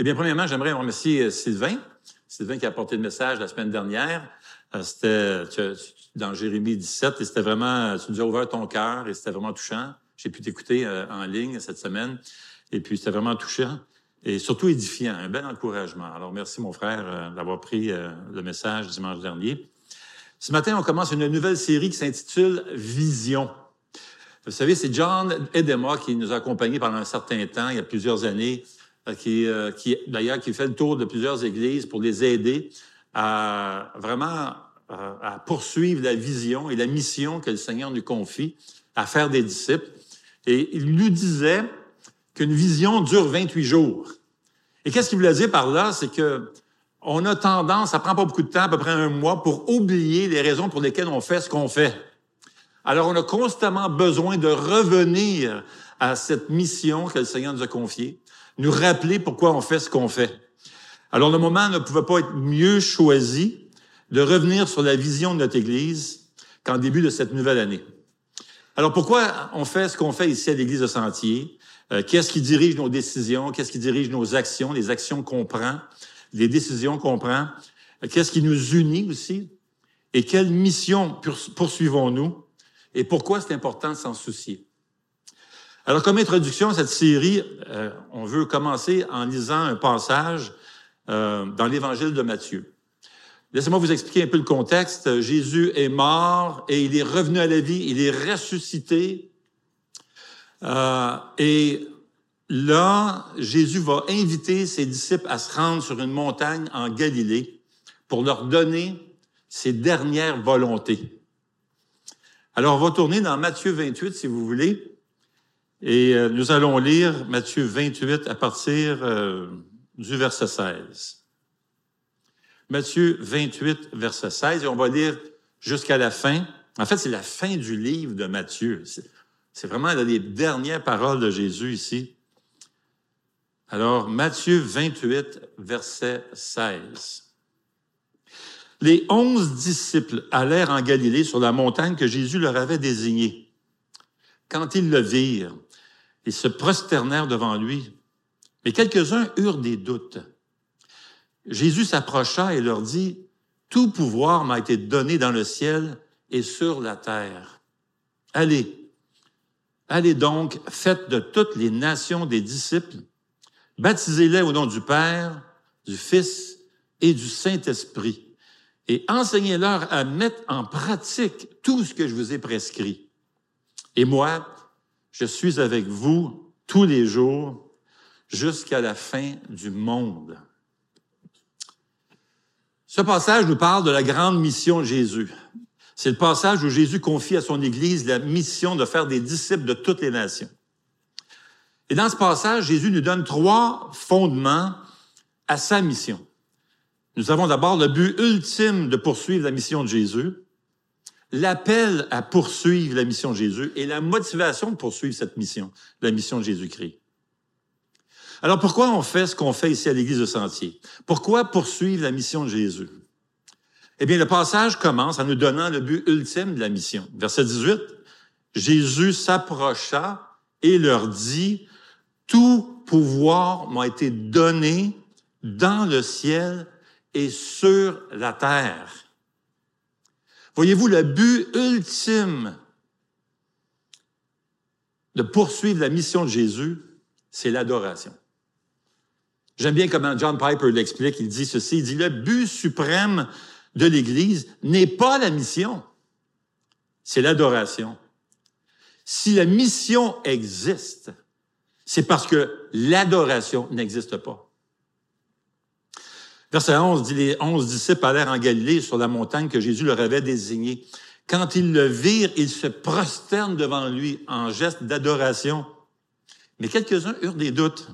Eh bien, premièrement, j'aimerais remercier euh, Sylvain. Sylvain qui a apporté le message la semaine dernière. Euh, c'était dans Jérémie 17 et c'était vraiment, tu nous as ouvert ton cœur et c'était vraiment touchant. J'ai pu t'écouter euh, en ligne cette semaine et puis c'était vraiment touchant et surtout édifiant, un bel encouragement. Alors, merci mon frère d'avoir pris le message dimanche dernier. Ce matin, on commence une nouvelle série qui s'intitule Vision. Vous savez, c'est John Edema qui nous a accompagnés pendant un certain temps, il y a plusieurs années, euh, qui, euh, qui d'ailleurs qui fait le tour de plusieurs églises pour les aider à vraiment euh, à poursuivre la vision et la mission que le Seigneur nous confie, à faire des disciples. Et il nous disait qu'une vision dure 28 jours. Et qu'est-ce qu'il voulait dire par là? C'est que on a tendance, ça prend pas beaucoup de temps, à peu près un mois, pour oublier les raisons pour lesquelles on fait ce qu'on fait. Alors, on a constamment besoin de revenir à cette mission que le Seigneur nous a confiée, nous rappeler pourquoi on fait ce qu'on fait. Alors le moment ne pouvait pas être mieux choisi de revenir sur la vision de notre Église qu'en début de cette nouvelle année. Alors pourquoi on fait ce qu'on fait ici à l'Église de Sentier? Euh, qu'est-ce qui dirige nos décisions? Qu'est-ce qui dirige nos actions, les actions qu'on prend, les décisions qu'on prend? Qu'est-ce qui nous unit aussi? Et quelle mission poursuivons-nous? Et pourquoi c'est important de s'en soucier? Alors, comme introduction à cette série, euh, on veut commencer en lisant un passage euh, dans l'Évangile de Matthieu. Laissez-moi vous expliquer un peu le contexte. Jésus est mort et il est revenu à la vie, il est ressuscité. Euh, et là, Jésus va inviter ses disciples à se rendre sur une montagne en Galilée pour leur donner ses dernières volontés. Alors, on va tourner dans Matthieu 28, si vous voulez. Et euh, nous allons lire Matthieu 28 à partir euh, du verset 16. Matthieu 28, verset 16, et on va lire jusqu'à la fin. En fait, c'est la fin du livre de Matthieu. C'est vraiment les dernières paroles de Jésus ici. Alors, Matthieu 28, verset 16. Les onze disciples allèrent en Galilée sur la montagne que Jésus leur avait désignée. Quand ils le virent, ils se prosternèrent devant lui. Mais quelques-uns eurent des doutes. Jésus s'approcha et leur dit, Tout pouvoir m'a été donné dans le ciel et sur la terre. Allez, allez donc, faites de toutes les nations des disciples, baptisez-les au nom du Père, du Fils et du Saint-Esprit, et enseignez-leur à mettre en pratique tout ce que je vous ai prescrit. Et moi, je suis avec vous tous les jours jusqu'à la fin du monde. Ce passage nous parle de la grande mission de Jésus. C'est le passage où Jésus confie à son Église la mission de faire des disciples de toutes les nations. Et dans ce passage, Jésus nous donne trois fondements à sa mission. Nous avons d'abord le but ultime de poursuivre la mission de Jésus l'appel à poursuivre la mission de Jésus et la motivation de poursuivre cette mission, la mission de Jésus-Christ. Alors pourquoi on fait ce qu'on fait ici à l'Église de Sentier? Pourquoi poursuivre la mission de Jésus? Eh bien, le passage commence en nous donnant le but ultime de la mission. Verset 18, Jésus s'approcha et leur dit, Tout pouvoir m'a été donné dans le ciel et sur la terre. Voyez-vous, le but ultime de poursuivre la mission de Jésus, c'est l'adoration. J'aime bien comment John Piper l'explique. Il dit ceci, il dit, le but suprême de l'Église n'est pas la mission, c'est l'adoration. Si la mission existe, c'est parce que l'adoration n'existe pas. Verset 11 dit, les onze disciples allèrent en Galilée sur la montagne que Jésus leur avait désignée. Quand ils le virent, ils se prosternent devant lui en geste d'adoration. Mais quelques-uns eurent des doutes.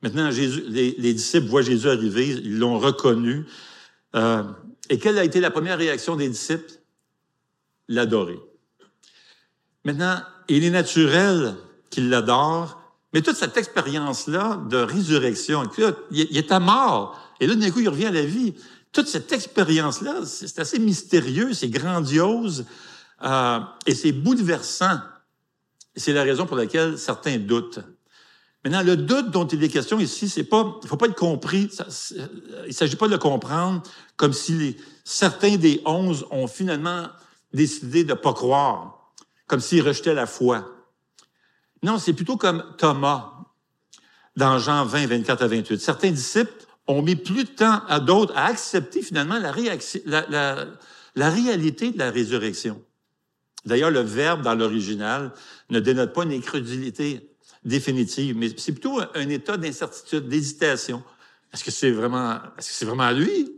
Maintenant, les, disciples voient Jésus arriver, ils l'ont reconnu. Euh, et quelle a été la première réaction des disciples? L'adorer. Maintenant, il est naturel qu'ils l'adorent, mais toute cette expérience-là de résurrection, il était mort. Et là, d'un coup, il revient à la vie. Toute cette expérience-là, c'est assez mystérieux, c'est grandiose euh, et c'est bouleversant. C'est la raison pour laquelle certains doutent. Maintenant, le doute dont il est question ici, c'est pas, il faut pas être compris, ça, il s'agit pas de le comprendre comme si les, certains des onze ont finalement décidé de pas croire, comme s'ils rejetaient la foi. Non, c'est plutôt comme Thomas dans Jean 20, 24 à 28. Certains disciples ont mis plus de temps à d'autres à accepter finalement la, la, réalité de la résurrection. D'ailleurs, le verbe dans l'original ne dénote pas une incrédulité définitive, mais c'est plutôt un état d'incertitude, d'hésitation. Est-ce que c'est vraiment, est-ce que c'est vraiment lui?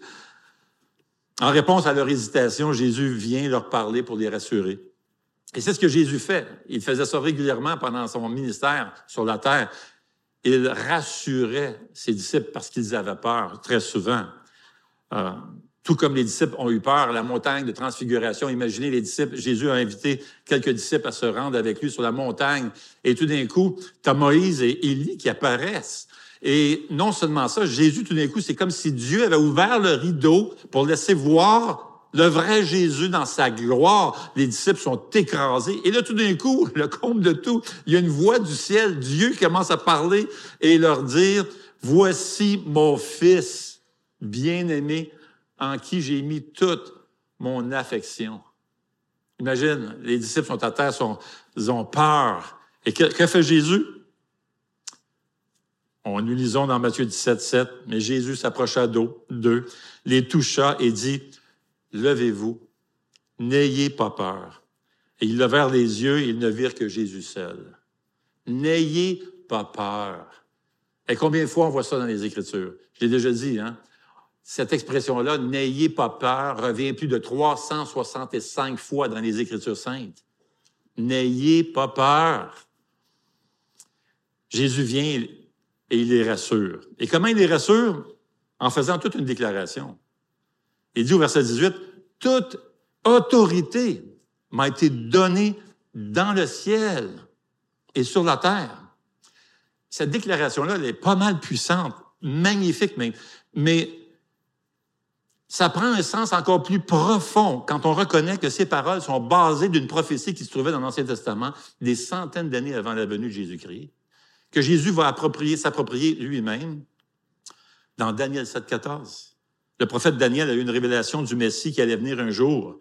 En réponse à leur hésitation, Jésus vient leur parler pour les rassurer. Et c'est ce que Jésus fait. Il faisait ça régulièrement pendant son ministère sur la terre. Il rassurait ses disciples parce qu'ils avaient peur très souvent. Euh, tout comme les disciples ont eu peur la montagne de transfiguration. Imaginez les disciples. Jésus a invité quelques disciples à se rendre avec lui sur la montagne. Et tout d'un coup, tu as Moïse et Élie qui apparaissent. Et non seulement ça, Jésus, tout d'un coup, c'est comme si Dieu avait ouvert le rideau pour laisser voir le vrai Jésus dans sa gloire. Les disciples sont écrasés. Et là, tout d'un coup, le comble de tout, il y a une voix du ciel, Dieu commence à parler et leur dire, voici mon fils bien-aimé en qui j'ai mis toute mon affection. Imagine, les disciples sont à terre, ils ont peur. Et que, fait Jésus? On nous lisons dans Matthieu 17, 7, mais Jésus s'approcha d'eux, les toucha et dit, Levez-vous, n'ayez pas peur. Et ils levèrent les yeux et ils ne virent que Jésus seul. N'ayez pas peur. Et combien de fois on voit ça dans les Écritures? Je l'ai déjà dit, hein? cette expression-là, n'ayez pas peur, revient plus de 365 fois dans les Écritures saintes. N'ayez pas peur. Jésus vient et il les rassure. Et comment il les rassure? En faisant toute une déclaration. Il dit au verset 18, toute autorité m'a été donnée dans le ciel et sur la terre. Cette déclaration-là, elle est pas mal puissante, magnifique. Mais ça prend un sens encore plus profond quand on reconnaît que ces paroles sont basées d'une prophétie qui se trouvait dans l'Ancien Testament des centaines d'années avant la venue de Jésus-Christ, que Jésus va approprier, s'approprier lui-même dans Daniel 7, 14. Le prophète Daniel a eu une révélation du Messie qui allait venir un jour.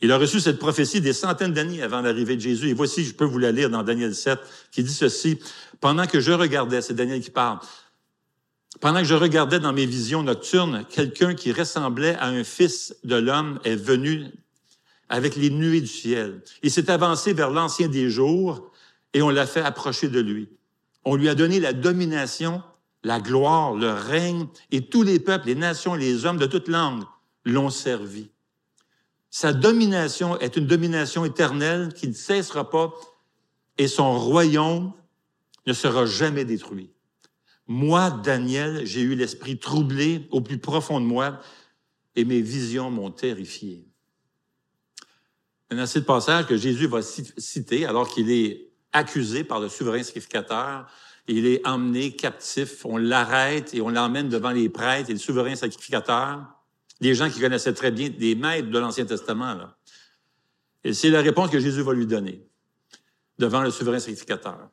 Il a reçu cette prophétie des centaines d'années avant l'arrivée de Jésus. Et voici, je peux vous la lire dans Daniel 7, qui dit ceci. Pendant que je regardais, c'est Daniel qui parle, pendant que je regardais dans mes visions nocturnes, quelqu'un qui ressemblait à un fils de l'homme est venu avec les nuées du ciel. Il s'est avancé vers l'ancien des jours et on l'a fait approcher de lui. On lui a donné la domination, la gloire, le règne et tous les peuples, les nations, les hommes de toute langue l'ont servi. Sa domination est une domination éternelle qui ne cessera pas et son royaume ne sera jamais détruit. Moi, Daniel, j'ai eu l'esprit troublé au plus profond de moi et mes visions m'ont terrifié. Maintenant, c'est le passage que Jésus va citer alors qu'il est accusé par le souverain sacrificateur. Il est emmené captif. On l'arrête et on l'emmène devant les prêtres et le souverain sacrificateur. Des gens qui connaissaient très bien, des maîtres de l'Ancien Testament. Là. Et c'est la réponse que Jésus va lui donner devant le souverain sacrificateur.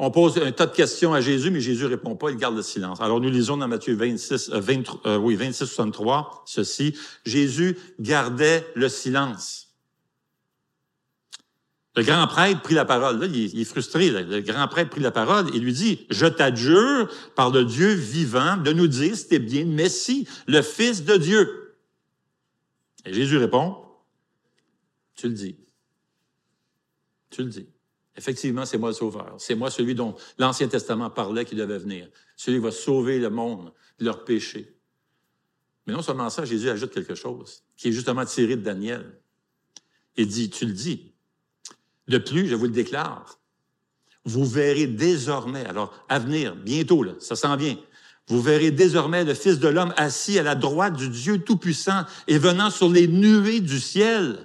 On pose un tas de questions à Jésus, mais Jésus répond pas, il garde le silence. Alors nous lisons dans Matthieu 26, 23, euh, euh, oui, 26, 63, ceci. Jésus gardait le silence. Le grand prêtre prit la parole. Là, il, est, frustré. Le grand prêtre prit la parole et lui dit, je t'adjure par le Dieu vivant de nous dire si t'es bien Messie, le Fils de Dieu. Et Jésus répond, tu le dis. Tu le dis. Effectivement, c'est moi le sauveur. C'est moi celui dont l'Ancien Testament parlait qui devait venir. Celui qui va sauver le monde de leurs péchés. Mais non seulement ça, Jésus ajoute quelque chose qui est justement tiré de Daniel. Il dit, tu le dis. De plus, je vous le déclare, vous verrez désormais, alors à venir, bientôt, là, ça s'en vient, vous verrez désormais le Fils de l'homme assis à la droite du Dieu Tout-Puissant et venant sur les nuées du ciel.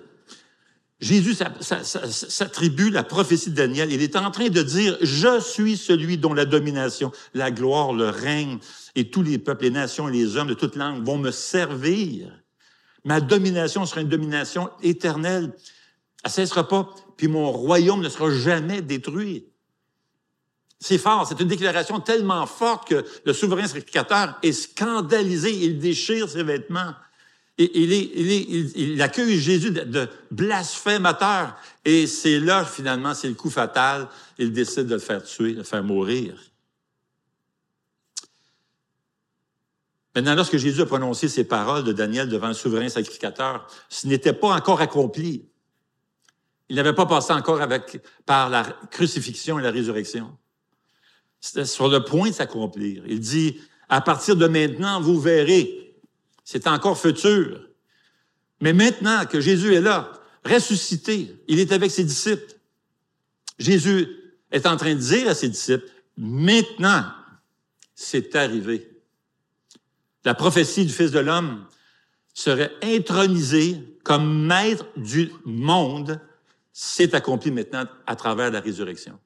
Jésus s'attribue la prophétie de Daniel. Il est en train de dire, je suis celui dont la domination, la gloire, le règne et tous les peuples, les nations et les hommes de toute langue vont me servir. Ma domination sera une domination éternelle. Elle ne cessera pas, puis mon royaume ne sera jamais détruit. C'est fort, c'est une déclaration tellement forte que le souverain sacrificateur est scandalisé, il déchire ses vêtements. Il, accueille Jésus de, de blasphémateur. Et c'est là, finalement, c'est le coup fatal. Il décide de le faire tuer, de le faire mourir. Maintenant, lorsque Jésus a prononcé ces paroles de Daniel devant le souverain sacrificateur, ce n'était pas encore accompli. Il n'avait pas passé encore par la crucifixion et la résurrection. C'était sur le point de s'accomplir. Il dit, à partir de maintenant, vous verrez. C'est encore futur. Mais maintenant que Jésus est là, ressuscité, il est avec ses disciples. Jésus est en train de dire à ses disciples, maintenant, c'est arrivé. La prophétie du Fils de l'homme serait intronisée comme maître du monde. C'est accompli maintenant à travers la résurrection.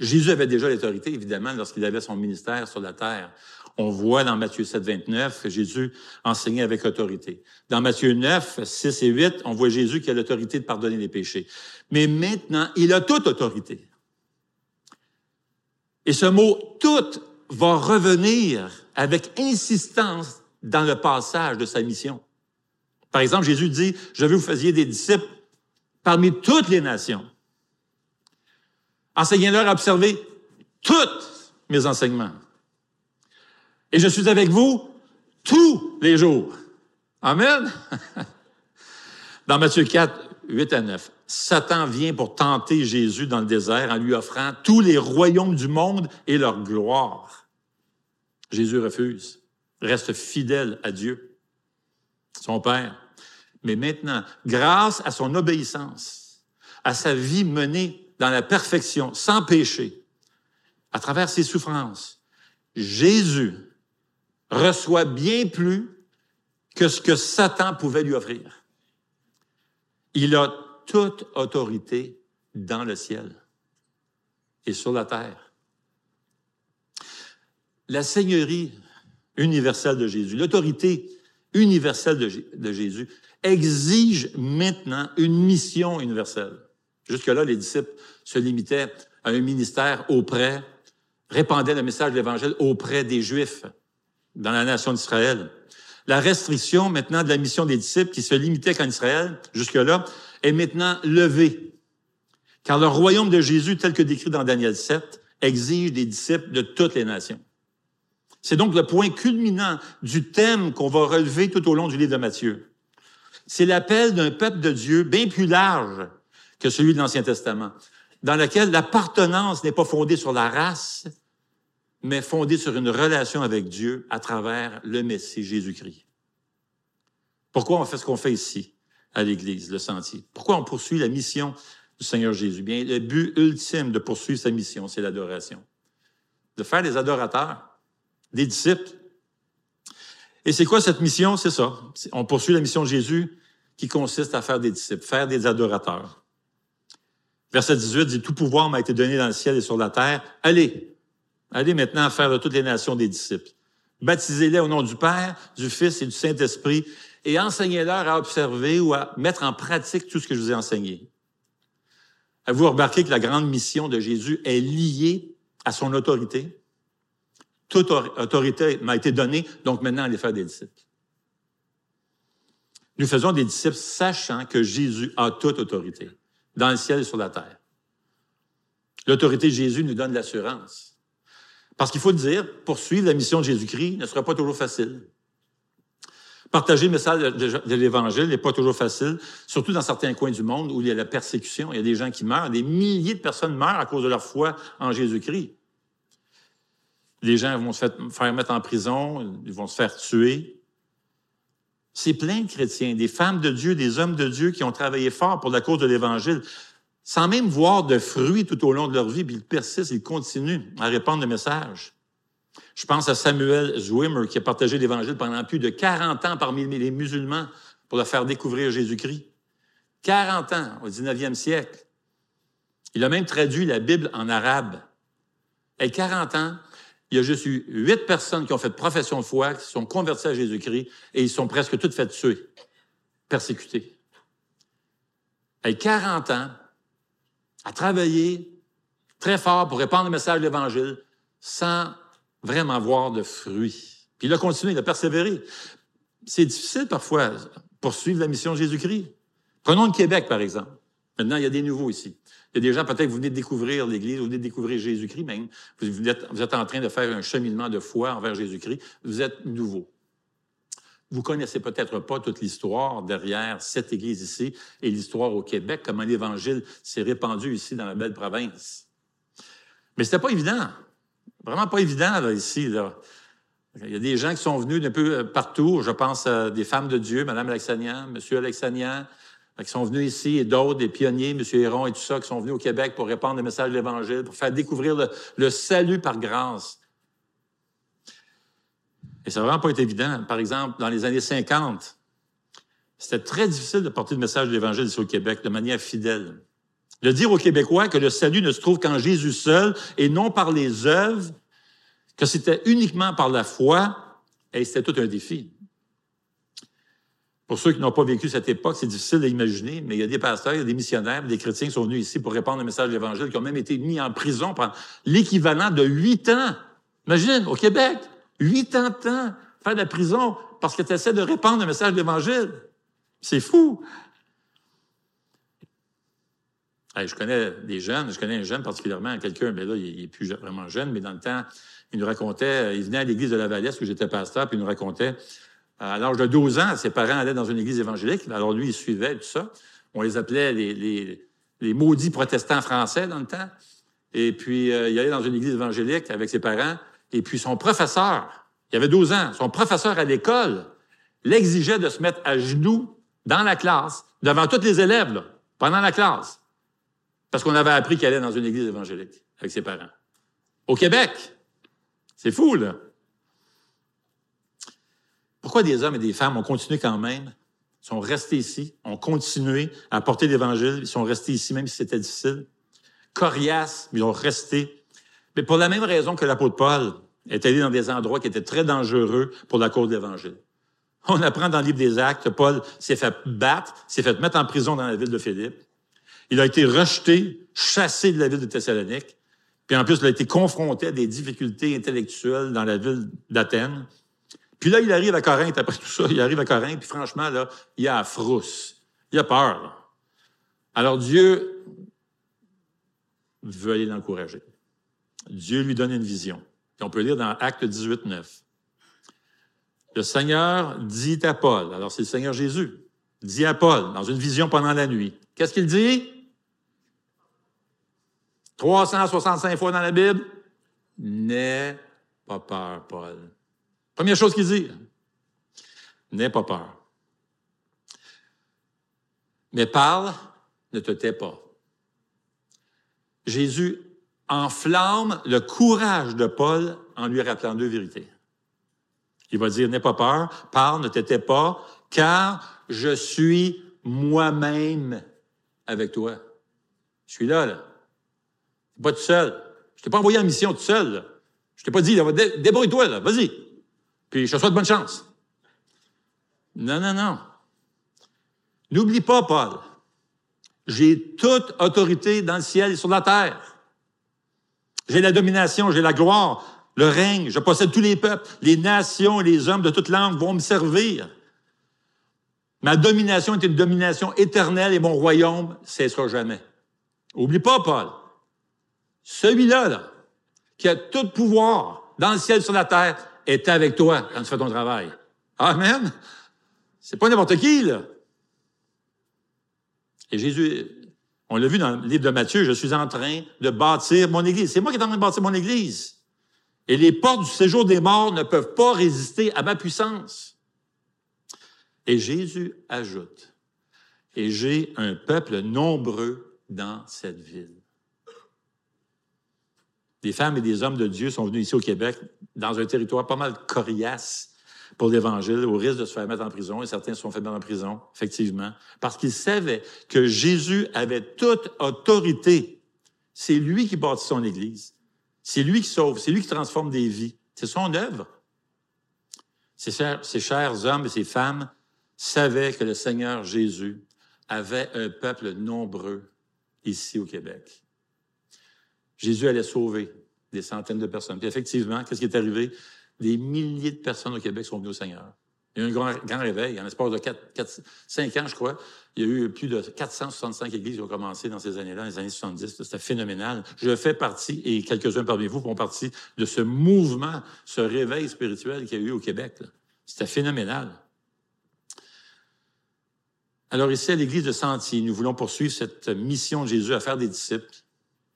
Jésus avait déjà l'autorité, évidemment, lorsqu'il avait son ministère sur la terre. On voit dans Matthieu 7, 29 que Jésus enseignait avec autorité. Dans Matthieu 9, 6 et 8, on voit Jésus qui a l'autorité de pardonner les péchés. Mais maintenant, il a toute autorité. Et ce mot toute va revenir avec insistance dans le passage de sa mission. Par exemple, Jésus dit, je veux vous fassiez des disciples parmi toutes les nations. Enseignez-leur à observer tous mes enseignements. Et je suis avec vous tous les jours. Amen. Dans Matthieu 4, 8 à 9, Satan vient pour tenter Jésus dans le désert en lui offrant tous les royaumes du monde et leur gloire. Jésus refuse, reste fidèle à Dieu, son Père. Mais maintenant, grâce à son obéissance, à sa vie menée dans la perfection, sans péché, à travers ses souffrances, Jésus reçoit bien plus que ce que Satan pouvait lui offrir. Il a toute autorité dans le ciel et sur la terre. La seigneurie universelle de Jésus, l'autorité universelle de, Jésus exige maintenant une mission universelle. Jusque-là, les disciples se limitaient à un ministère auprès, répandaient le message de l'Évangile auprès des Juifs dans la nation d'Israël. La restriction maintenant de la mission des disciples qui se limitait qu'en Israël, jusque-là, est maintenant levée. Car le royaume de Jésus, tel que décrit dans Daniel 7, exige des disciples de toutes les nations. C'est donc le point culminant du thème qu'on va relever tout au long du livre de Matthieu. C'est l'appel d'un peuple de Dieu bien plus large que celui de l'Ancien Testament, dans lequel l'appartenance n'est pas fondée sur la race, mais fondée sur une relation avec Dieu à travers le Messie Jésus-Christ. Pourquoi on fait ce qu'on fait ici, à l'Église, le sentier? Pourquoi on poursuit la mission du Seigneur Jésus? Bien, le but ultime de poursuivre sa mission, c'est l'adoration. De faire des adorateurs, des disciples. Et c'est quoi cette mission? C'est ça. On poursuit la mission de Jésus qui consiste à faire des disciples, faire des adorateurs. Verset 18 dit, Tout pouvoir m'a été donné dans le ciel et sur la terre. Allez, allez maintenant faire de toutes les nations des disciples. Baptisez-les au nom du Père, du Fils et du Saint-Esprit et enseignez-leur à observer ou à mettre en pratique tout ce que je vous ai enseigné. Avez-vous remarqué que la grande mission de Jésus est liée à son autorité? Toute autorité m'a été donnée, donc maintenant allez faire des disciples. Nous faisons des disciples sachant que Jésus a toute autorité dans le ciel et sur la terre. L'autorité de Jésus nous donne l'assurance. Parce qu'il faut le dire, poursuivre la mission de Jésus-Christ ne sera pas toujours facile. Partager le message de l'Évangile n'est pas toujours facile, surtout dans certains coins du monde où il y a la persécution, il y a des gens qui meurent, des milliers de personnes meurent à cause de leur foi en Jésus-Christ. Les gens vont se faire mettre en prison, ils vont se faire tuer. C'est plein de chrétiens, des femmes de Dieu, des hommes de Dieu qui ont travaillé fort pour la cause de l'Évangile, sans même voir de fruits tout au long de leur vie, puis ils persistent, ils continuent à répandre le message. Je pense à Samuel Zwimmer qui a partagé l'Évangile pendant plus de 40 ans parmi les musulmans pour leur faire découvrir Jésus-Christ. 40 ans au 19e siècle. Il a même traduit la Bible en arabe. Et 40 ans, il y a juste eu huit personnes qui ont fait profession de foi, qui sont converties à Jésus-Christ, et ils sont presque toutes faites tuer, persécutés. Et 40 ans à travailler très fort pour répandre le message de l'Évangile sans vraiment voir de fruits. Puis il a continué, il a persévéré. C'est difficile parfois poursuivre la mission de Jésus-Christ. Prenons le Québec, par exemple. Maintenant, il y a des nouveaux ici. Il y a des gens, peut-être, vous venez de découvrir l'Église, vous venez de découvrir Jésus-Christ même. Vous êtes, en train de faire un cheminement de foi envers Jésus-Christ. Vous êtes nouveau. Vous connaissez peut-être pas toute l'histoire derrière cette Église ici et l'histoire au Québec, comment l'Évangile s'est répandu ici dans la belle province. Mais c'était pas évident. Vraiment pas évident, ici. Il y a des gens qui sont venus d'un peu euh, partout. Je pense à des femmes de Dieu, Mme Alexanian, M. Alexanian, qui sont venus ici, et d'autres, des pionniers, M. Héron et tout ça, qui sont venus au Québec pour répandre le message de l'Évangile, pour faire découvrir le, le salut par grâce. Et ça n'a vraiment pas été évident. Par exemple, dans les années 50, c'était très difficile de porter le message de l'Évangile ici au Québec de manière fidèle. De dire aux Québécois que le salut ne se trouve qu'en Jésus seul et non par les œuvres, que c'était uniquement par la foi, et c'était tout un défi. Pour ceux qui n'ont pas vécu cette époque, c'est difficile à imaginer, mais il y a des pasteurs, il y a des missionnaires, des chrétiens qui sont venus ici pour répandre le message de l'Évangile, qui ont même été mis en prison pendant l'équivalent de huit ans. Imagine, au Québec, huit ans de temps, faire de la prison parce que tu essaies de répandre le message de l'Évangile. C'est fou. je connais des jeunes, je connais un jeune particulièrement, quelqu'un, mais là, il n'est plus vraiment jeune, mais dans le temps, il nous racontait, il venait à l'église de la Valette où j'étais pasteur, puis il nous racontait à l'âge de 12 ans, ses parents allaient dans une église évangélique. Alors lui, il suivait tout ça. On les appelait les, maudits protestants français dans le temps. Et puis, euh, il allait dans une église évangélique avec ses parents. Et puis, son professeur, il avait 12 ans, son professeur à l'école l'exigeait de se mettre à genoux dans la classe, devant tous les élèves, pendant la classe. Parce qu'on avait appris qu'il allait dans une église évangélique avec ses parents. Au Québec. C'est fou, là. Pourquoi des hommes et des femmes ont continué quand même, sont restés ici, ont continué à porter l'Évangile, ils sont restés ici même si c'était difficile? Coriaces, ils ont resté. Mais pour la même raison que l'apôtre Paul est allé dans des endroits qui étaient très dangereux pour la cause de l'Évangile. On apprend dans le livre des Actes, Paul s'est fait battre, s'est fait mettre en prison dans la ville de Philippe. Il a été rejeté, chassé de la ville de Thessalonique. Puis en plus, il a été confronté à des difficultés intellectuelles dans la ville d'Athènes. Puis là, il arrive à Corinthe, après tout ça, il arrive à Corinthe, puis franchement, là, il a frousse. Il a peur. Alors Dieu veut aller l'encourager. Dieu lui donne une vision. on peut lire dans Acte 18, 9. Le Seigneur dit à Paul, alors c'est le Seigneur Jésus, dit à Paul dans une vision pendant la nuit. Qu'est-ce qu'il dit? 365 fois dans la Bible. N'aie pas peur, Paul. Première chose qu'il dit, n'aie pas peur. Mais parle, ne te tais pas. Jésus enflamme le courage de Paul en lui rappelant deux vérités. Il va dire, n'aie pas peur, parle, ne te tais pas, car je suis moi-même avec toi. Je suis là, là. Pas tout seul. Je t'ai pas envoyé en mission tout seul. Là. Je t'ai pas dit, débrouille-toi, là, vas-y. Puis je te souhaite bonne chance. Non, non, non. N'oublie pas, Paul, j'ai toute autorité dans le ciel et sur la terre. J'ai la domination, j'ai la gloire, le règne, je possède tous les peuples, les nations et les hommes de toute langue vont me servir. Ma domination est une domination éternelle et mon royaume cessera jamais. Oublie pas, Paul. Celui-là, là, qui a tout pouvoir dans le ciel et sur la terre, est avec toi quand tu fais ton travail. Amen. C'est pas n'importe qui, là. Et Jésus, on l'a vu dans le livre de Matthieu, je suis en train de bâtir mon église. C'est moi qui est en train de bâtir mon église. Et les portes du séjour des morts ne peuvent pas résister à ma puissance. Et Jésus ajoute, et j'ai un peuple nombreux dans cette ville. Des femmes et des hommes de Dieu sont venus ici au Québec, dans un territoire pas mal coriace pour l'Évangile, au risque de se faire mettre en prison, et certains se sont fait mettre en prison, effectivement, parce qu'ils savaient que Jésus avait toute autorité. C'est lui qui bâtit son Église. C'est lui qui sauve, c'est lui qui transforme des vies. C'est son œuvre. Ces chers, ces chers hommes et ces femmes savaient que le Seigneur Jésus avait un peuple nombreux ici au Québec. Jésus allait sauver des centaines de personnes. Puis effectivement, qu'est-ce qui est arrivé? Des milliers de personnes au Québec sont venues au Seigneur. Il y a eu un grand, réveil. En l'espace de 4, 5 ans, je crois, il y a eu plus de 465 églises qui ont commencé dans ces années-là, les années 70. C'était phénoménal. Je fais partie, et quelques-uns parmi vous font partie, de ce mouvement, ce réveil spirituel qu'il y a eu au Québec. C'était phénoménal. Alors ici, à l'Église de Sentier, nous voulons poursuivre cette mission de Jésus à faire des disciples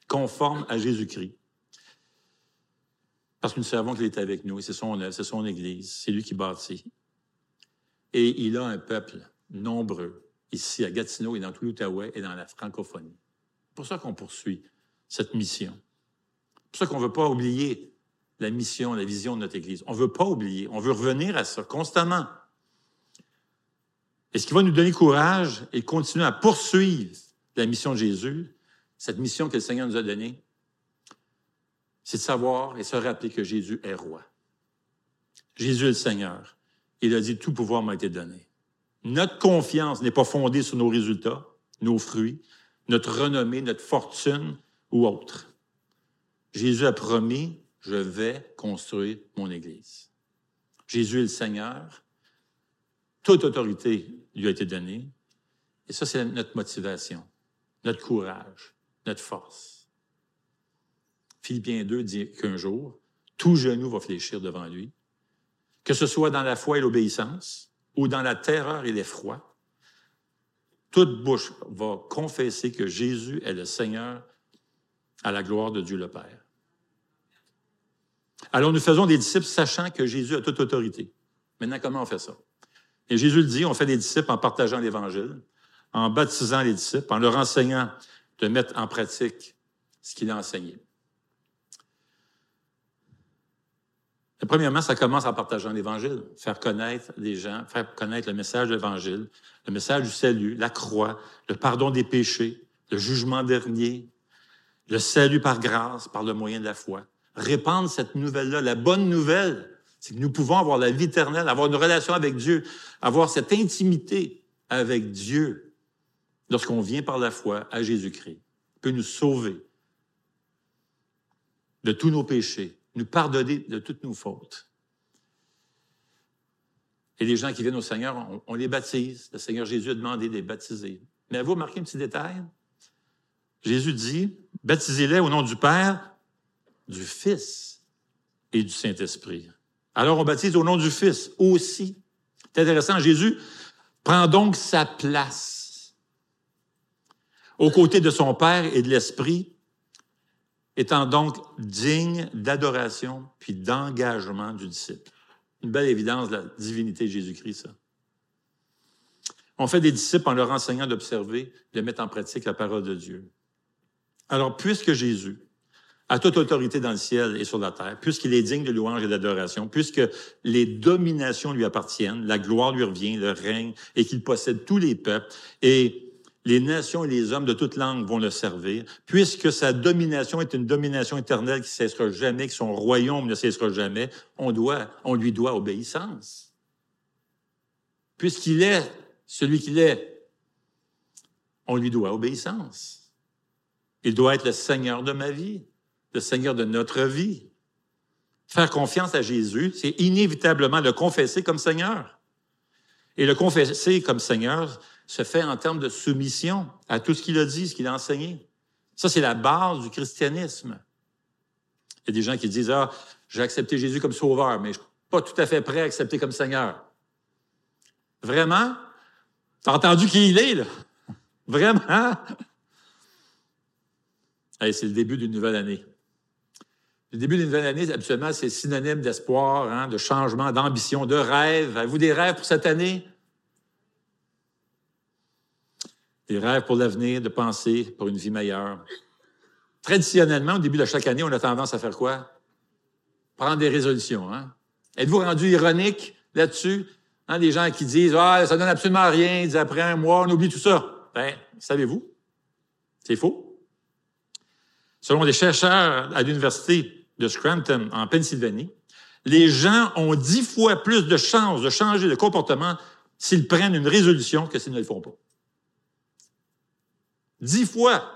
conformes à Jésus-Christ. Parce que nous savons qu'il est avec nous c'est son œuvre, c'est son Église, c'est lui qui bâtit. Et il a un peuple nombreux ici à Gatineau et dans tout l'Outaouais et dans la francophonie. C'est pour ça qu'on poursuit cette mission. C'est pour ça qu'on ne veut pas oublier la mission, la vision de notre Église. On ne veut pas oublier, on veut revenir à ça constamment. Et ce qui va nous donner courage et continuer à poursuivre la mission de Jésus, cette mission que le Seigneur nous a donnée, c'est de savoir et se rappeler que Jésus est roi. Jésus est le Seigneur. Il a dit, tout pouvoir m'a été donné. Notre confiance n'est pas fondée sur nos résultats, nos fruits, notre renommée, notre fortune ou autre. Jésus a promis, je vais construire mon Église. Jésus est le Seigneur. Toute autorité lui a été donnée. Et ça, c'est notre motivation, notre courage, notre force. Philippiens 2 dit qu'un jour, tout genou va fléchir devant lui, que ce soit dans la foi et l'obéissance, ou dans la terreur et l'effroi. Toute bouche va confesser que Jésus est le Seigneur à la gloire de Dieu le Père. Alors nous faisons des disciples sachant que Jésus a toute autorité. Maintenant, comment on fait ça? Et Jésus le dit, on fait des disciples en partageant l'Évangile, en baptisant les disciples, en leur enseignant de mettre en pratique ce qu'il a enseigné. premièrement, ça commence en partageant l'Évangile, faire connaître les gens, faire connaître le message de l'Évangile, le message du salut, la croix, le pardon des péchés, le jugement dernier, le salut par grâce, par le moyen de la foi. Répandre cette nouvelle-là, la bonne nouvelle c'est que nous pouvons avoir la vie éternelle, avoir une relation avec Dieu, avoir cette intimité avec Dieu lorsqu'on vient par la foi à Jésus-Christ. Peut nous sauver de tous nos péchés, nous pardonner de toutes nos fautes. Et les gens qui viennent au Seigneur, on, les baptise. Le Seigneur Jésus a demandé de les baptiser. Mais vous remarquez un petit détail? Jésus dit, baptisez-les au nom du Père, du Fils et du Saint-Esprit. Alors on baptise au nom du Fils aussi. C'est intéressant, Jésus prend donc sa place aux côtés de son Père et de l'Esprit, étant donc digne d'adoration puis d'engagement du disciple. Une belle évidence de la divinité de Jésus-Christ, ça. On fait des disciples en leur enseignant d'observer, de mettre en pratique la parole de Dieu. Alors, puisque Jésus à toute autorité dans le ciel et sur la terre, puisqu'il est digne de louange et d'adoration, puisque les dominations lui appartiennent, la gloire lui revient, le règne, et qu'il possède tous les peuples, et les nations et les hommes de toute langue vont le servir, puisque sa domination est une domination éternelle qui ne cessera jamais, que son royaume ne cessera jamais, on, on lui doit obéissance. Puisqu'il est celui qu'il est, on lui doit obéissance. Il doit être le Seigneur de ma vie le Seigneur de notre vie. Faire confiance à Jésus, c'est inévitablement le confesser comme Seigneur. Et le confesser comme Seigneur se fait en termes de soumission à tout ce qu'il a dit, ce qu'il a enseigné. Ça, c'est la base du christianisme. Il y a des gens qui disent, ah, j'ai accepté Jésus comme sauveur, mais je ne suis pas tout à fait prêt à accepter comme Seigneur. Vraiment? T'as entendu qui il est, là? Vraiment? c'est le début d'une nouvelle année. Le début d'une nouvelle année, habituellement, c'est synonyme d'espoir, hein, de changement, d'ambition, de rêve. Avez-vous des rêves pour cette année? Des rêves pour l'avenir, de penser pour une vie meilleure. Traditionnellement, au début de chaque année, on a tendance à faire quoi? Prendre des résolutions. Hein? Êtes-vous rendu ironique là-dessus? Hein, des gens qui disent Ah, ça donne absolument rien, ils disent après un mois, on oublie tout ça. Ben, savez-vous? C'est faux. Selon des chercheurs à l'université de Scranton, en Pennsylvanie, les gens ont dix fois plus de chances de changer de comportement s'ils prennent une résolution que s'ils ne le font pas. Dix fois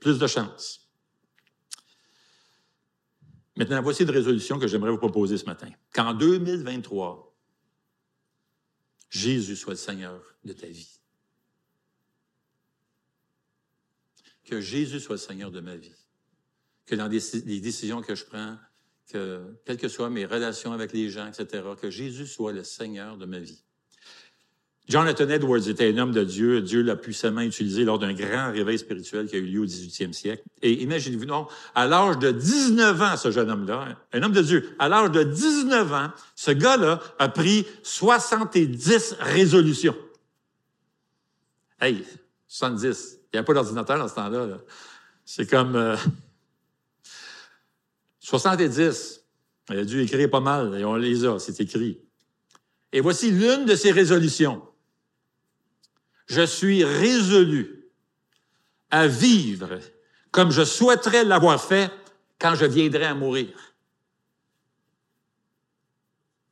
plus de chances. Maintenant, voici une résolution que j'aimerais vous proposer ce matin. Qu'en 2023, Jésus soit le Seigneur de ta vie. Que Jésus soit le Seigneur de ma vie. Que dans les décisions que je prends, que quelles que soient mes relations avec les gens, etc., que Jésus soit le Seigneur de ma vie. Jonathan Edwards était un homme de Dieu. Dieu l'a puissamment utilisé lors d'un grand réveil spirituel qui a eu lieu au 18e siècle. Et imaginez-vous, non, à l'âge de 19 ans, ce jeune homme-là, un homme de Dieu, à l'âge de 19 ans, ce gars-là a pris 70 résolutions. Hey, 70. Il n'y a pas d'ordinateur dans ce temps-là. C'est comme... Euh, 70. Il a dû écrire pas mal, et on les a, c'est écrit. Et voici l'une de ses résolutions. Je suis résolu à vivre comme je souhaiterais l'avoir fait quand je viendrai à mourir.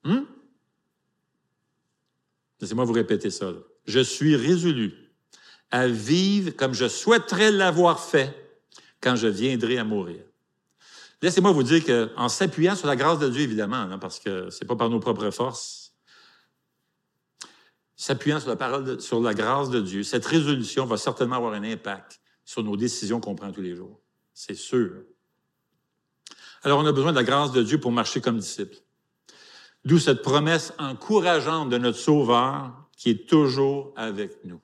Hmm? Laissez-moi vous répéter ça. Je suis résolu à vivre comme je souhaiterais l'avoir fait quand je viendrai à mourir. Laissez-moi vous dire qu'en s'appuyant sur la grâce de Dieu, évidemment, hein, parce que c'est pas par nos propres forces, s'appuyant sur la parole, sur la grâce de Dieu, cette résolution va certainement avoir un impact sur nos décisions qu'on prend tous les jours. C'est sûr. Alors, on a besoin de la grâce de Dieu pour marcher comme disciples. D'où cette promesse encourageante de notre Sauveur qui est toujours avec nous.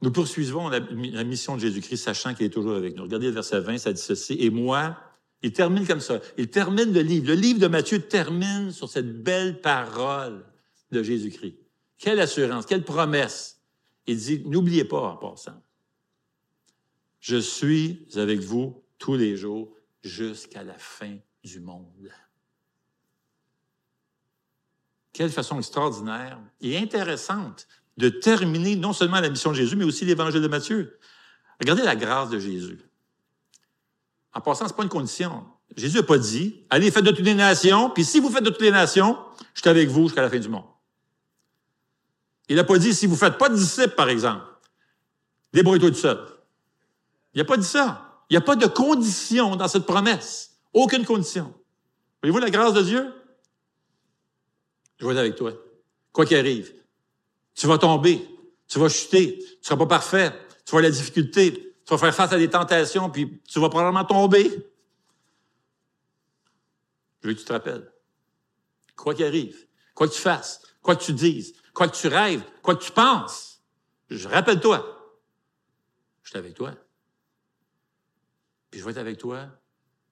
Nous poursuivons la, mission de Jésus-Christ, sachant qu'il est toujours avec nous. Regardez le verset 20, ça dit ceci. Et moi, il termine comme ça. Il termine le livre. Le livre de Matthieu termine sur cette belle parole de Jésus-Christ. Quelle assurance, quelle promesse. Il dit, n'oubliez pas en passant. Je suis avec vous tous les jours jusqu'à la fin du monde. Quelle façon extraordinaire et intéressante de terminer non seulement la mission de Jésus, mais aussi l'évangile de Matthieu. Regardez la grâce de Jésus. En passant, ce n'est pas une condition. Jésus n'a pas dit, allez, faites de toutes les nations, puis si vous faites de toutes les nations, je suis avec vous jusqu'à la fin du monde. Il n'a pas dit, si vous ne faites pas de disciples, par exemple, débrouille-toi tout seul. Il n'a pas dit ça. Il n'y a pas de condition dans cette promesse. Aucune condition. Voyez-vous la grâce de Dieu? Je vais être avec toi. Quoi qu'il arrive. Tu vas tomber, tu vas chuter, tu ne seras pas parfait, tu vas avoir la difficulté, tu vas faire face à des tentations, puis tu vas probablement tomber. Je veux que tu te rappelles. Quoi qu'il arrive, quoi que tu fasses, quoi que tu dises, quoi que tu rêves, quoi que tu penses, je rappelle-toi, je suis avec toi. Puis je vais être avec toi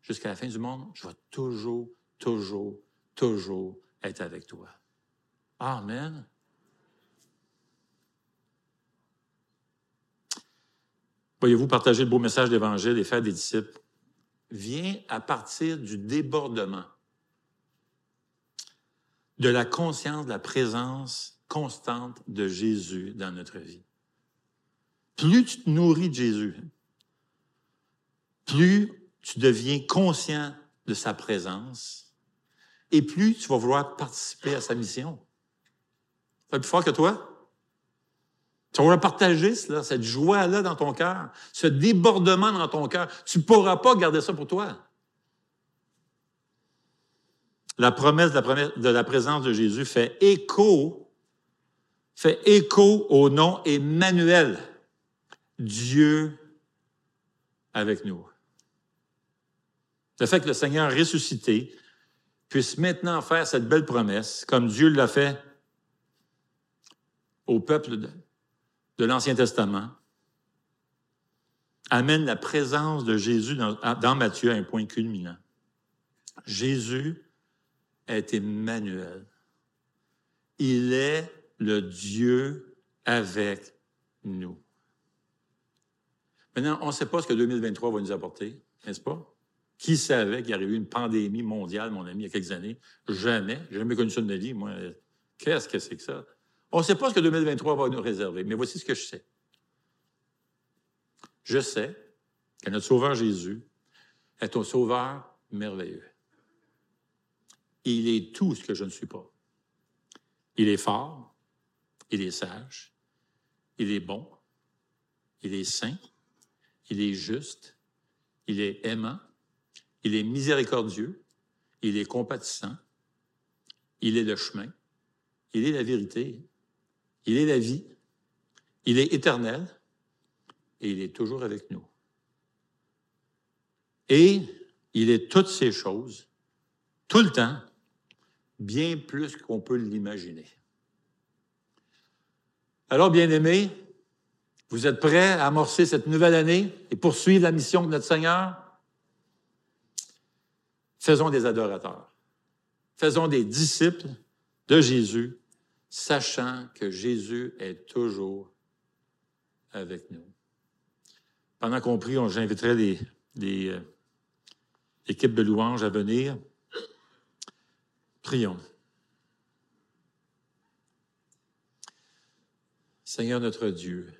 jusqu'à la fin du monde. Je vais toujours, toujours, toujours être avec toi. Amen. Voyez-vous, partager le beau message d'Évangile et faire des disciples? Vient à partir du débordement de la conscience de la présence constante de Jésus dans notre vie. Plus tu te nourris de Jésus, plus tu deviens conscient de sa présence et plus tu vas vouloir participer à sa mission. Plus fort que toi? Tu vas partager cela, cette joie-là dans ton cœur, ce débordement dans ton cœur. Tu ne pourras pas garder ça pour toi. La promesse de la, de la présence de Jésus fait écho, fait écho au nom Emmanuel, Dieu avec nous. Le fait que le Seigneur ressuscité puisse maintenant faire cette belle promesse, comme Dieu l'a fait au peuple de, de l'Ancien Testament amène la présence de Jésus dans, Matthieu à un point culminant. Jésus est Emmanuel. Il est le Dieu avec nous. Maintenant, on ne sait pas ce que 2023 va nous apporter, n'est-ce pas? Qui savait qu'il y aurait eu une pandémie mondiale, mon ami, il y a quelques années? Jamais. Jamais connu ça de ma vie. Moi, qu'est-ce que c'est que ça? On ne sait pas ce que 2023 va nous réserver, mais voici ce que je sais. Je sais que notre Sauveur Jésus est un Sauveur merveilleux. Il est tout ce que je ne suis pas. Il est fort, il est sage, il est bon, il est saint, il est juste, il est aimant, Il est miséricordieux, il est compatissant, il est le chemin, il est la vérité, il est la vie, il est éternel et il est toujours avec nous. Et il est toutes ces choses, tout le temps, bien plus qu'on peut l'imaginer. Alors, bien-aimés, vous êtes prêts à amorcer cette nouvelle année et poursuivre la mission de notre Seigneur? Faisons des adorateurs. Faisons des disciples de Jésus, sachant que Jésus est toujours avec nous. Pendant qu'on prie, j'inviterai les, euh, équipes de louanges à venir. Prions. Seigneur notre Dieu,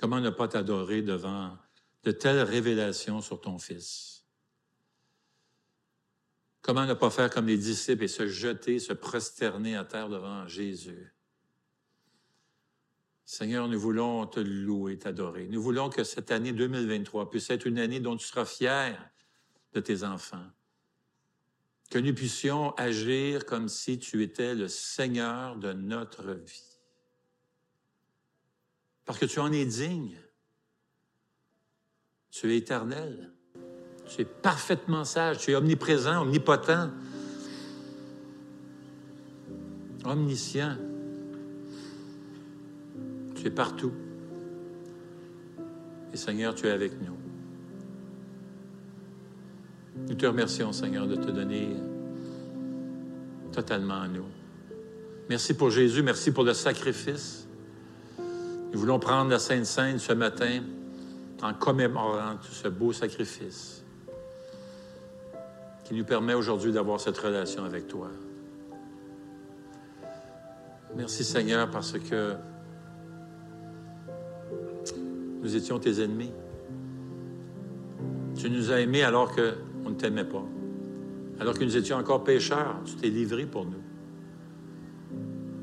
comment ne pas t'adorer devant de telles révélations sur ton Fils? Comment ne pas faire comme les disciples et se jeter, se prosterner à terre devant Jésus? Seigneur, nous voulons te louer, t'adorer. Nous voulons que cette année 2023 puisse être une année dont tu seras fier de tes enfants que nous puissions agir comme si tu étais le Seigneur de notre vie. Parce que tu en es digne. Tu es éternel. Tu es parfaitement sage. Tu es omniprésent, omnipotent, omniscient. Tu es partout. Et Seigneur, tu es avec nous. Nous te remercions, Seigneur, de te donner totalement à nous. Merci pour Jésus, merci pour le sacrifice. Nous voulons prendre la Sainte Sainte ce matin en commémorant ce beau sacrifice qui nous permet aujourd'hui d'avoir cette relation avec toi. Merci Seigneur parce que nous étions tes ennemis. Tu nous as aimés alors que on ne t'aimait pas. Alors que nous étions encore pécheurs, tu t'es livré pour nous.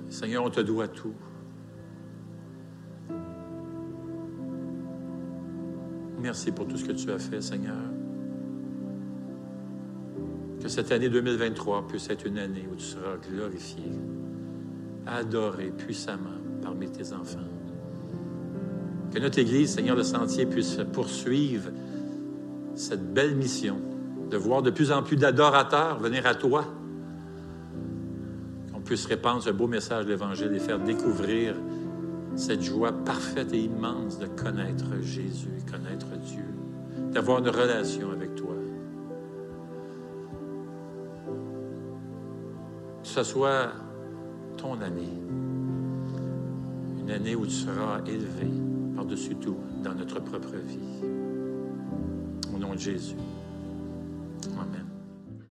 Seigneur, on te doit tout. Merci pour tout ce que tu as fait, Seigneur. Que cette année 2023 puisse être une année où tu seras glorifié, adoré puissamment parmi tes enfants. Que notre Église, Seigneur, le sentier, puisse poursuivre cette belle mission de voir de plus en plus d'adorateurs venir à toi, qu'on puisse répandre ce beau message de l'Évangile et faire découvrir cette joie parfaite et immense de connaître Jésus, connaître Dieu, d'avoir une relation avec toi. Ce soit ton année, une année où tu seras élevé par-dessus tout dans notre propre vie. Au nom de Jésus.